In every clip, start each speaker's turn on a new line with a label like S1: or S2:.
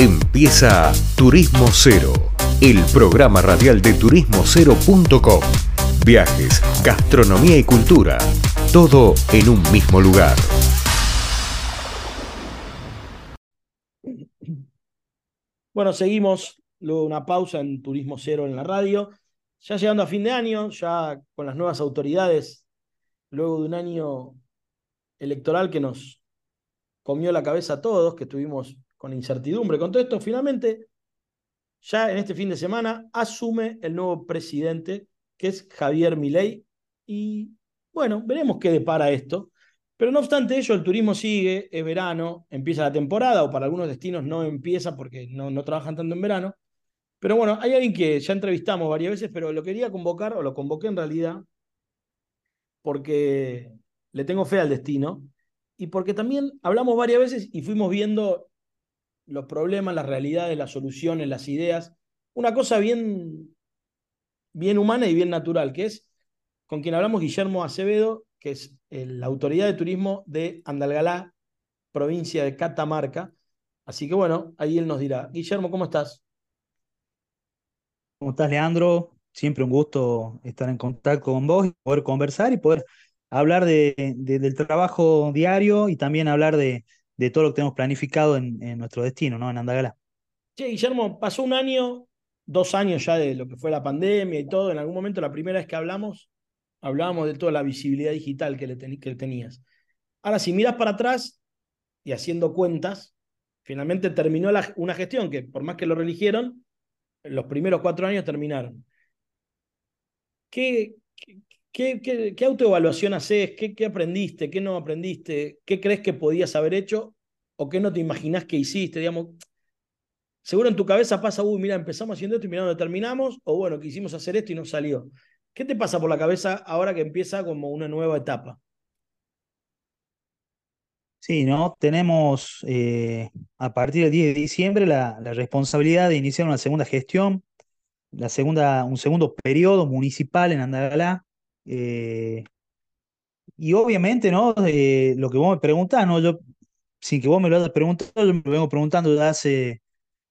S1: Empieza Turismo Cero, el programa radial de turismocero.com. Viajes, gastronomía y cultura, todo en un mismo lugar.
S2: Bueno, seguimos luego una pausa en Turismo Cero en la radio. Ya llegando a fin de año, ya con las nuevas autoridades, luego de un año electoral que nos comió la cabeza a todos, que estuvimos con incertidumbre. Con todo esto, finalmente, ya en este fin de semana, asume el nuevo presidente, que es Javier Milei. Y bueno, veremos qué depara esto. Pero no obstante ello, el turismo sigue, es verano, empieza la temporada, o para algunos destinos no empieza porque no, no trabajan tanto en verano. Pero bueno, hay alguien que ya entrevistamos varias veces, pero lo quería convocar, o lo convoqué en realidad, porque le tengo fe al destino, y porque también hablamos varias veces y fuimos viendo los problemas, las realidades, las soluciones, las ideas. Una cosa bien, bien humana y bien natural, que es con quien hablamos Guillermo Acevedo, que es la autoridad de turismo de Andalgalá, provincia de Catamarca. Así que bueno, ahí él nos dirá. Guillermo, ¿cómo estás?
S3: ¿Cómo estás, Leandro? Siempre un gusto estar en contacto con vos poder conversar y poder hablar de, del trabajo diario y también hablar de, de, todo lo que tenemos planificado en, en nuestro destino, ¿no? En Andalgalá.
S2: Sí, Guillermo, pasó un año, dos años ya de lo que fue la pandemia y todo. En algún momento, la primera vez que hablamos, hablábamos de toda la visibilidad digital que, le que tenías. Ahora, si miras para atrás y haciendo cuentas, finalmente terminó una gestión que, por más que lo religieron, los primeros cuatro años terminaron. ¿Qué, qué, qué, autoevaluación haces? ¿Qué, ¿Qué aprendiste? ¿Qué no aprendiste? ¿Qué crees que podías haber hecho o qué no te imaginás que hiciste? Digamos, seguro en tu cabeza pasa, uy, mira, empezamos haciendo esto y mira dónde terminamos, o bueno, quisimos hacer esto y no salió. ¿Qué te pasa por la cabeza ahora que empieza como una nueva etapa?
S3: Sí, ¿no? Tenemos eh, a partir del 10 de diciembre la, responsabilidad de iniciar una segunda gestión, la segunda, un segundo periodo municipal en Andalgalá. Eh, y obviamente, ¿no? Lo que vos me preguntás, ¿no? Yo, sin que vos me lo hayas preguntado, yo me lo vengo preguntando ya hace,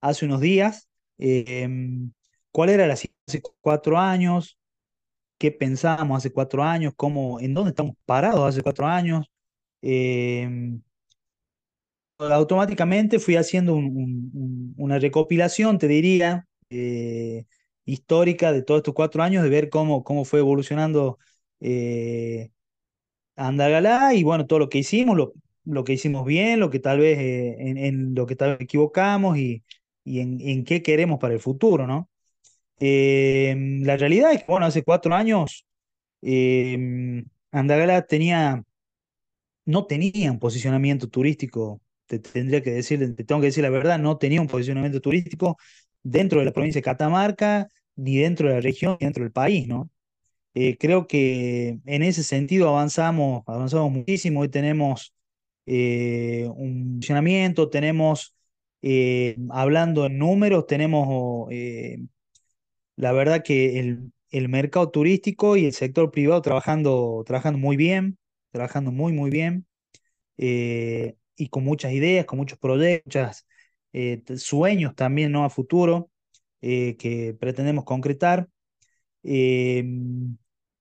S3: hace unos días. Em, ¿Cuál era la situación hace cuatro años? qué pensábamos hace cuatro años, cómo, en dónde estamos parados hace cuatro años. Eh, automáticamente fui haciendo un, un, una recopilación, te diría, eh, histórica de todos estos cuatro años, de ver cómo, cómo fue evolucionando eh, Andagalá y bueno, todo lo que hicimos, lo, lo que hicimos bien, lo que tal vez eh, en, lo que tal vez equivocamos y, y en, en, qué queremos para el futuro, ¿no? Eh, la realidad es que, bueno, hace cuatro años eh, Andagala tenía, no tenía un posicionamiento turístico, te tendría que decir, te tengo que decir la verdad, no tenía un posicionamiento turístico dentro de la provincia de Catamarca, ni dentro de la región, ni dentro del país, ¿no? Eh, creo que en ese sentido avanzamos, avanzamos muchísimo, hoy tenemos eh, un posicionamiento, tenemos, eh, hablando en números, tenemos la verdad que el, el, mercado turístico y el sector privado trabajando, trabajando muy bien, trabajando muy, muy bien, y con muchas ideas, con muchos proyectos, eh, sueños también ¿no? a futuro eh, que pretendemos concretar. Em,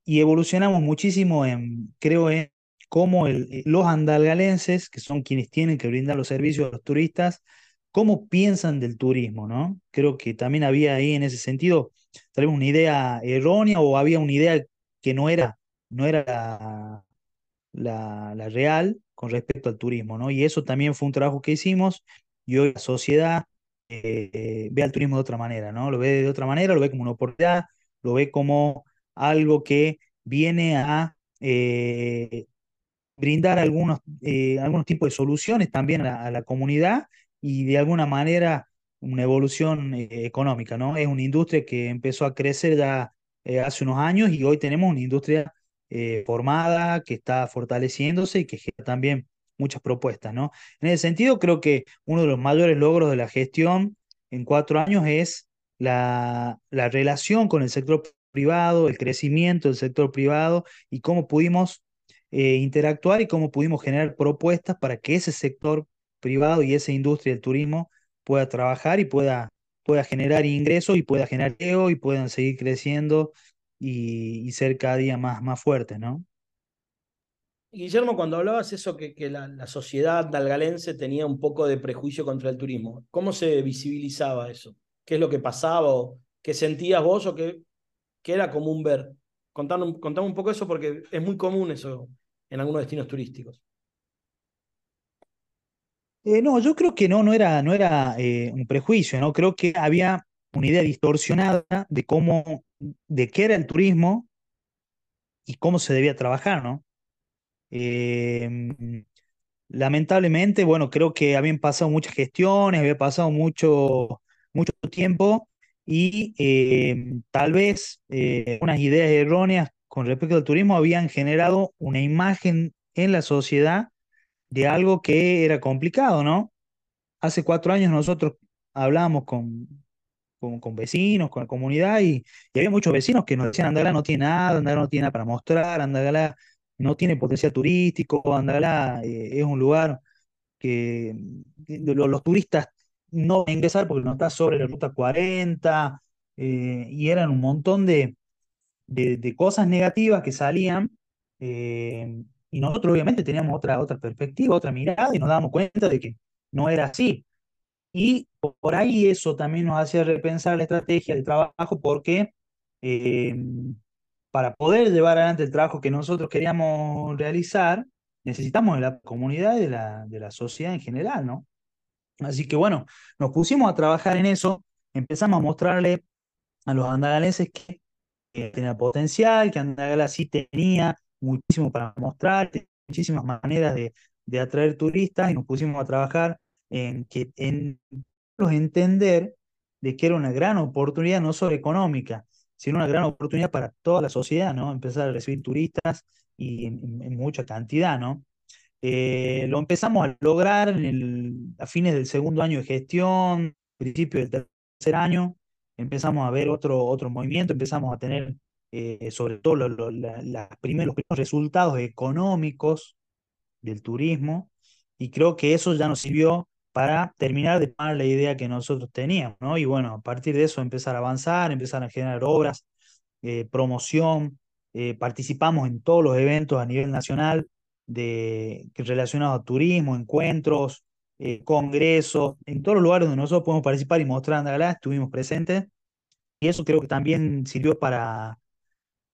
S3: y evolucionamos muchísimo en, creo, en cómo el, los andalgalenses, que son quienes tienen que brindar los servicios a los turistas, cómo piensan del turismo, ¿no? Creo que también había ahí en ese sentido tal una idea errónea o había una idea que no era, no era la, la, la, real con respecto al turismo, ¿no? Y eso también fue un trabajo que hicimos y hoy la sociedad eh, ve al turismo de otra manera, ¿no? Lo ve de otra manera, lo ve como una oportunidad, lo ve como algo que viene a eh, brindar algunos, eh, algunos tipos de soluciones también a la, comunidad y de alguna manera una evolución eh, económica, ¿no? Es una industria que empezó a crecer ya hace unos años y hoy tenemos una industria formada que está fortaleciéndose y que también muchas propuestas, ¿no? En ese sentido, creo que uno de los mayores logros de la gestión en cuatro años es la, la relación con el sector privado, el crecimiento del sector privado y cómo pudimos eh, interactuar y cómo pudimos generar propuestas para que ese sector privado y esa industria del turismo pueda trabajar y pueda, pueda generar ingresos y pueda generar ego y puedan seguir creciendo y, ser cada día más, más fuertes, ¿no?
S2: Guillermo, cuando hablabas eso que, la, sociedad dalgalense tenía un poco de prejuicio contra el turismo, ¿cómo se visibilizaba eso? ¿Qué es lo que pasaba o qué sentías vos o qué, era común ver? Contame, un poco eso porque es muy común eso en algunos destinos turísticos.
S3: Eh, no, yo creo que no, no era, no era eh, un prejuicio, ¿no? Creo que había una idea distorsionada de cómo, de qué era el turismo y cómo se debía trabajar, ¿no? Em, lamentablemente, bueno, creo que habían pasado muchas gestiones, había pasado mucho, mucho tiempo y em, tal vez eh, unas ideas erróneas con respecto al turismo habían generado una imagen en la sociedad de algo que era complicado, ¿no? Hace cuatro años nosotros hablábamos con, con, vecinos, con la comunidad y, había muchos vecinos que nos decían, Andalá no tiene nada, Andalá no tiene nada para mostrar, Andalá no tiene potencial turístico, Andalá eh, es un lugar que los, turistas no van a ingresar porque no está sobre la ruta 40 eh, y eran un montón de, de, cosas negativas que salían eh, y nosotros obviamente teníamos otra, otra perspectiva, otra mirada y nos dábamos cuenta de que no era así. Y por ahí eso también nos hacía repensar la estrategia de trabajo porque eh, para poder llevar adelante el trabajo que nosotros queríamos realizar, necesitamos de la comunidad y de la, de la sociedad en general, ¿no? Así que bueno, nos pusimos a trabajar en eso, empezamos a mostrarle a los andagalenses que que tenía potencial, que Andagala sí tenía muchísimo para mostrar, muchísimas maneras de, de, atraer turistas y nos pusimos a trabajar en, que, en entender de que era una gran oportunidad no solo económica, sino una gran oportunidad para toda la sociedad, ¿no? Empezar a recibir turistas y en, mucha cantidad, ¿no? Eh, lo empezamos a lograr en a fines del segundo año de gestión, principio del tercer año, empezamos a ver otro, otro movimiento, empezamos a tener eh, sobre todo los primeros, resultados económicos del turismo y creo que eso ya nos sirvió para terminar de pagar la idea que nosotros teníamos, ¿no? Y bueno, a partir de eso empezar a avanzar, empezar a generar obras, eh, promoción, eh, participamos en todos los eventos a nivel nacional de, relacionados a turismo, encuentros, eh, congresos, en todos los lugares donde nosotros podemos participar y mostrar Andalgalá, estuvimos presentes. Y eso creo que también sirvió para,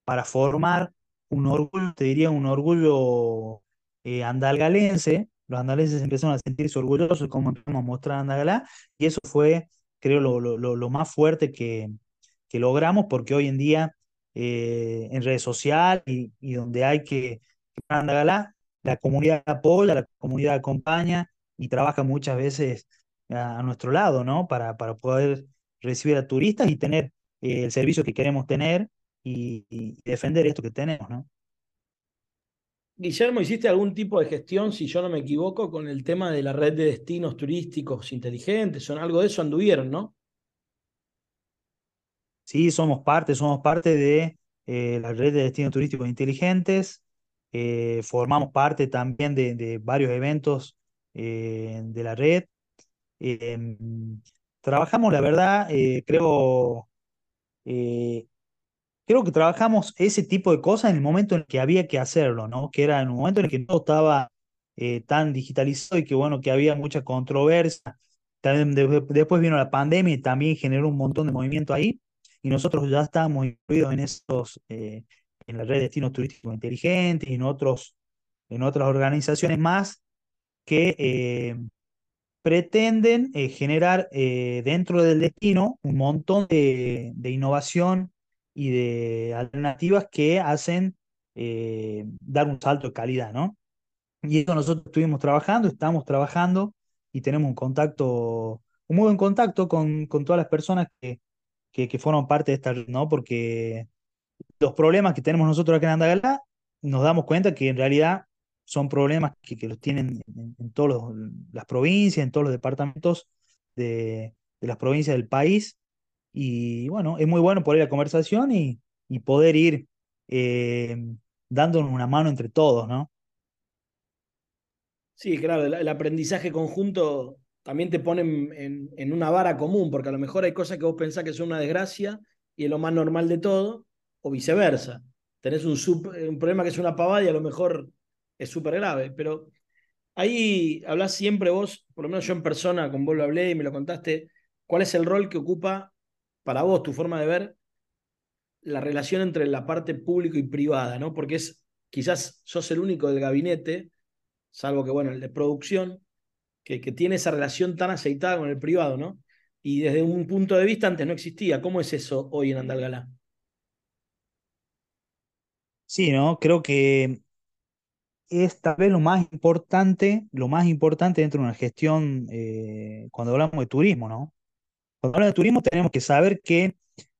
S3: para formar un orgullo, te diría un orgullo eh, andalgalense. Los andaleses empezaron a sentirse orgullosos de cómo empezamos a mostrar Andalgalá, y eso fue, creo, lo, más fuerte que, que, logramos, porque hoy en día eh, en redes sociales y, y, donde hay que Andalgalá, la comunidad apoya, la comunidad acompaña, y trabaja muchas veces a, nuestro lado, ¿no? Para, para poder recibir a turistas y tener eh, el servicio que queremos tener y, defender esto que tenemos, ¿no?
S2: Guillermo, ¿hiciste algún tipo de gestión, si yo no me equivoco, con el tema de la red de destinos turísticos inteligentes? Son algo de eso anduvieron, ¿no?
S3: Sí, somos parte, somos parte de eh, la red de destinos turísticos inteligentes. Eh, formamos parte también de, varios eventos eh, de la red. Trabajamos, la verdad, creo, creo que trabajamos ese tipo de cosas en el momento en el que había que hacerlo, ¿no? Que era en un momento en el que todo estaba tan digitalizado y que bueno, que había mucha controversia. También después vino la pandemia y también generó un montón de movimiento ahí y nosotros ya estábamos incluidos en esos, en la red de destinos turísticos inteligentes y en otros, en otras organizaciones más que eh, pretenden eh, generar eh, dentro del destino un montón de, innovación y de alternativas que hacen dar un salto de calidad, ¿no? Y eso nosotros estuvimos trabajando, estamos trabajando y tenemos un contacto, un muy buen contacto con, con todas las personas que, que, forman parte de esta red, ¿no? Porque los problemas que tenemos nosotros acá en Andagalá, nos damos cuenta que en realidad son problemas que, que los tienen en, todas las provincias, en todos los departamentos de, de, las provincias del país. Y bueno, es muy bueno por la conversación y, y poder ir eh, dándonos una mano entre todos, ¿no?
S2: Sí, claro, el, aprendizaje conjunto también te ponen en, en, una vara común, porque a lo mejor hay cosas que vos pensás que son una desgracia y es lo más normal de todo, o viceversa. Tenés un, un problema que es una pavada y a lo mejor es súper grave, pero ahí hablas siempre vos, por lo menos yo en persona, con vos lo hablé y me lo contaste, cuál es el rol que ocupa para vos, tu forma de ver, la relación entre la parte público y privada, ¿no? Porque es, quizás sos el único del gabinete, salvo que, bueno, el de producción, que, que tiene esa relación tan aceitada con el privado, ¿no? Y desde un punto de vista antes no existía. ¿Cómo es eso hoy en Andalgalá?
S3: Sí, ¿no? Creo que es tal vez lo más importante, lo más importante dentro de una gestión eh, cuando hablamos de turismo, ¿no? Cuando hablamos de turismo tenemos que saber que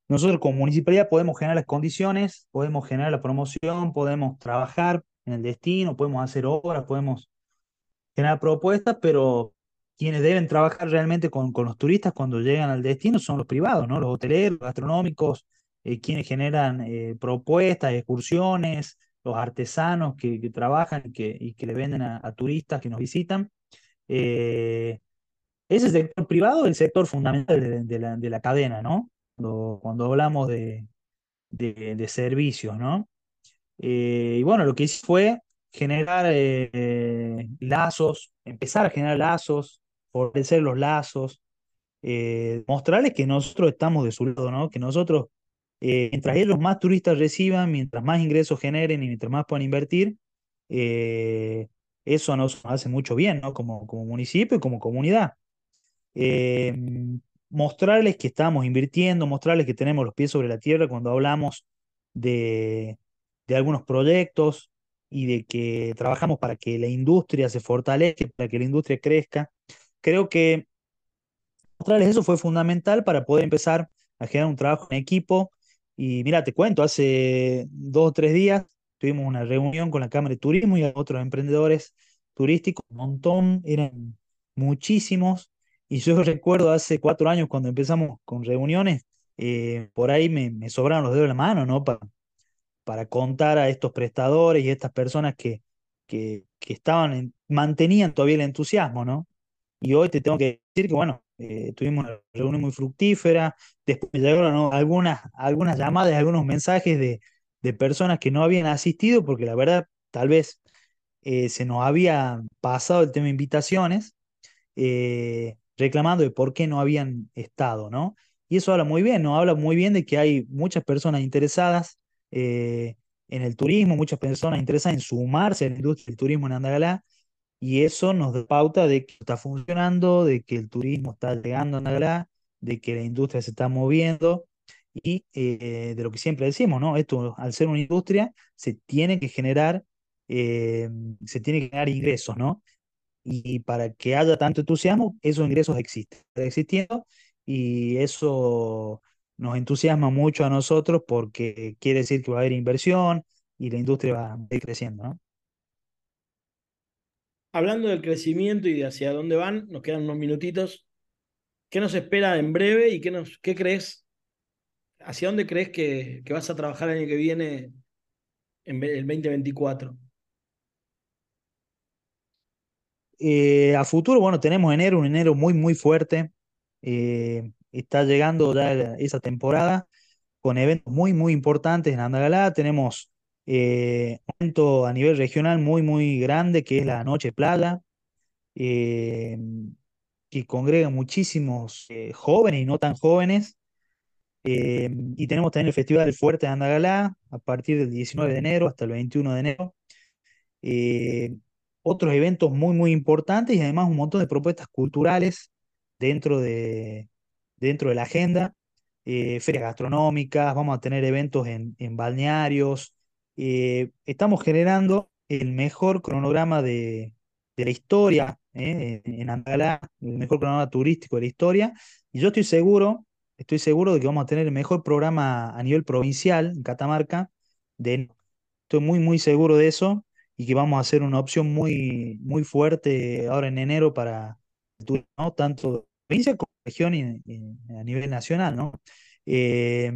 S3: nosotros como municipalidad podemos generar las condiciones, podemos generar la promoción, podemos trabajar en el destino, podemos hacer obras, podemos generar propuestas, pero quienes deben trabajar realmente con, los turistas cuando llegan al destino son los privados, ¿no? Los hoteleros, gastronómicos, eh, quienes generan eh, propuestas, excursiones, los artesanos que, trabajan y que, y que, le venden a, turistas que nos visitan. Eh, ese sector privado es el sector fundamental de, la, de la, cadena, ¿no? Cuando, hablamos de, de, servicios, ¿no? y bueno, lo que hice fue generar lazos, empezar a generar lazos, fortalecer los lazos, mostrarles que nosotros estamos de su lado, ¿no? Que nosotros eh, mientras ellos más turistas reciban, mientras más ingresos generen y mientras más puedan invertir, eh, eso nos hace mucho bien, ¿no? Como, como municipio y como comunidad. Eh, mostrarles que estamos invirtiendo, mostrarles que tenemos los pies sobre la tierra cuando hablamos de, de algunos proyectos y de que trabajamos para que la industria se fortalezca, para que la industria crezca. Creo que mostrarles eso fue fundamental para poder empezar a generar un trabajo en equipo y mira, te cuento, hace dos o tres días tuvimos una reunión con la Cámara de Turismo y otros emprendedores turísticos, un montón, eran muchísimos. Y yo recuerdo hace cuatro años cuando empezamos con reuniones, eh, por ahí me, me, sobraron los dedos de la mano, ¿no? Para, contar a estos prestadores y a estas personas que, que, estaban, mantenían todavía el entusiasmo, ¿no? Y hoy te tengo que decir que, bueno, eh, tuvimos una reunión muy fructífera, después me llegaron algunas, algunas llamadas, algunos mensajes de, de, personas que no habían asistido, porque la verdad tal vez eh, se nos había pasado el tema de invitaciones, reclamando de por qué no habían estado, ¿no? Y eso habla muy bien, ¿no? Habla muy bien de que hay muchas personas interesadas en el turismo, muchas personas interesadas en sumarse a la industria del turismo en Andagalá, y eso nos da pauta de que está funcionando, de que el turismo está llegando a Nagrá, de que la industria se está moviendo y eh, de lo que siempre decimos, ¿no? Esto, al ser una industria, se tiene que generar, eh, se tiene que generar ingresos, ¿no? Y, para que haya tanto entusiasmo, esos ingresos existen, existiendo y eso nos entusiasma mucho a nosotros porque quiere decir que va a haber inversión y la industria va a ir creciendo,
S2: hablando del crecimiento y de hacia dónde van, nos quedan unos minutitos. ¿Qué nos espera en breve y qué, nos, qué crees? ¿Hacia dónde crees que, que vas a trabajar el año que viene, en el 2024?
S3: Eh, a futuro, bueno, tenemos enero, un enero muy, muy fuerte. Eh, está llegando ya esa temporada con eventos muy, muy importantes en Andagalá. Tenemos eh, un evento a nivel regional muy, muy grande que es la Noche Playa, eh, que congrega muchísimos eh, jóvenes y no tan jóvenes. Eh, y tenemos también el Festival Fuerte de Andagalá a partir del 19 de enero hasta el 21 de enero. Otros eventos muy, muy importantes y además un montón de propuestas culturales dentro de, dentro de la agenda. ferias gastronómicas, vamos a tener eventos en, en balnearios, eh, estamos generando el mejor cronograma de, de la historia eh, en Andalá, el mejor cronograma turístico de la historia, y yo estoy seguro, estoy seguro de que vamos a tener el mejor programa a nivel provincial en Catamarca. Estoy muy, muy seguro de eso y que vamos a hacer una opción muy, muy fuerte ahora en enero para ¿no? tanto provincia como región y, a nivel nacional, ¿no? Eh,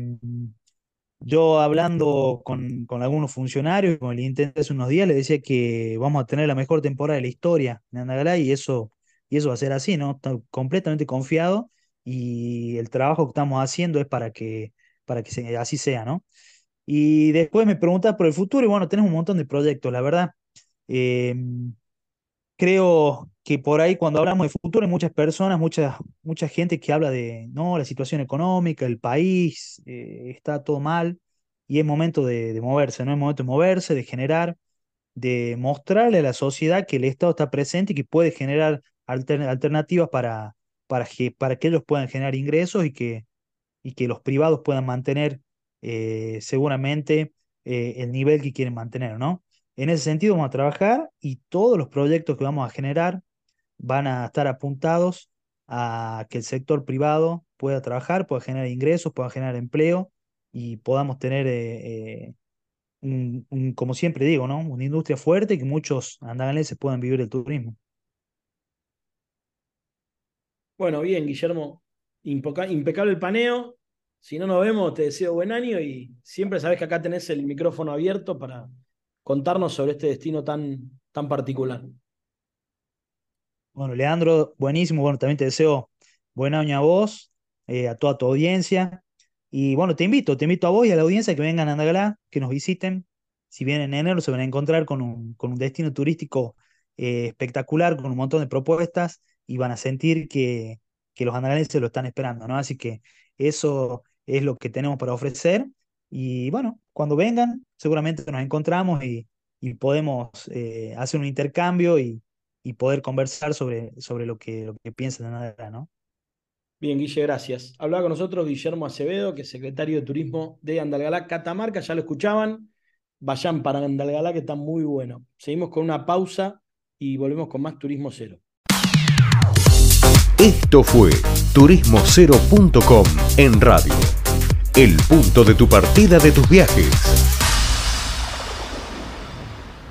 S3: yo hablando con, con algunos funcionarios, con el intendente hace unos días, le decía que vamos a tener la mejor temporada de la historia de Andagalá y eso y eso va a ser así, ¿no? Estoy completamente confiado y el trabajo que estamos haciendo es para que, para que así sea, ¿no? Y después me preguntas por el futuro y bueno, tenemos un montón de proyectos, la verdad. Em, creo que por ahí cuando hablamos de futuro hay muchas personas, mucha, mucha gente que habla de, no, la situación económica, el país, eh, está todo mal y es momento de, moverse, ¿no? Es momento de moverse, de generar, de mostrarle a la sociedad que el Estado está presente y que puede generar alternativas para, para, que, para que ellos puedan generar ingresos y que, y que los privados puedan mantener eh, seguramente eh, el nivel que quieren mantener, ¿no? En ese sentido vamos a trabajar y todos los proyectos que vamos a generar van a estar apuntados a que el sector privado pueda trabajar, pueda generar ingresos, pueda generar empleo y podamos tener, eh, como siempre digo, ¿no? una industria fuerte y que muchos andagalenses puedan vivir del turismo.
S2: Bueno, bien, Guillermo. impecable el paneo. Si no nos vemos, te deseo buen año y siempre sabes que acá tenés el micrófono abierto para contarnos sobre este destino tan, tan particular.
S3: Bueno, Leandro, buenísimo. Bueno, también te deseo buen año a vos, eh, a toda tu audiencia. Y bueno, te invito, te invito a vos y a la audiencia que vengan a Andagalá, que nos visiten. Si vienen en enero, se van a encontrar con un, con un destino turístico eh, espectacular, con un montón de propuestas y van a sentir que, que los andagalenses lo están esperando, ¿no? Así que eso es lo que tenemos para ofrecer. Y bueno, cuando vengan, seguramente nos encontramos y, y podemos eh, hacer un intercambio y, y, poder conversar sobre, sobre lo, que, lo que piensan de Andagalá, ¿no?
S2: Bien, Guille, gracias. Hablaba con nosotros Guillermo Acevedo, que es secretario de Turismo de Andalgalá, Catamarca, ya lo escuchaban. Vayan para Andalgalá, que está muy bueno. Seguimos con una pausa y volvemos con más Turismo Cero.
S1: Esto fue turismocero.com en radio. El punto de tu partida de tus viajes.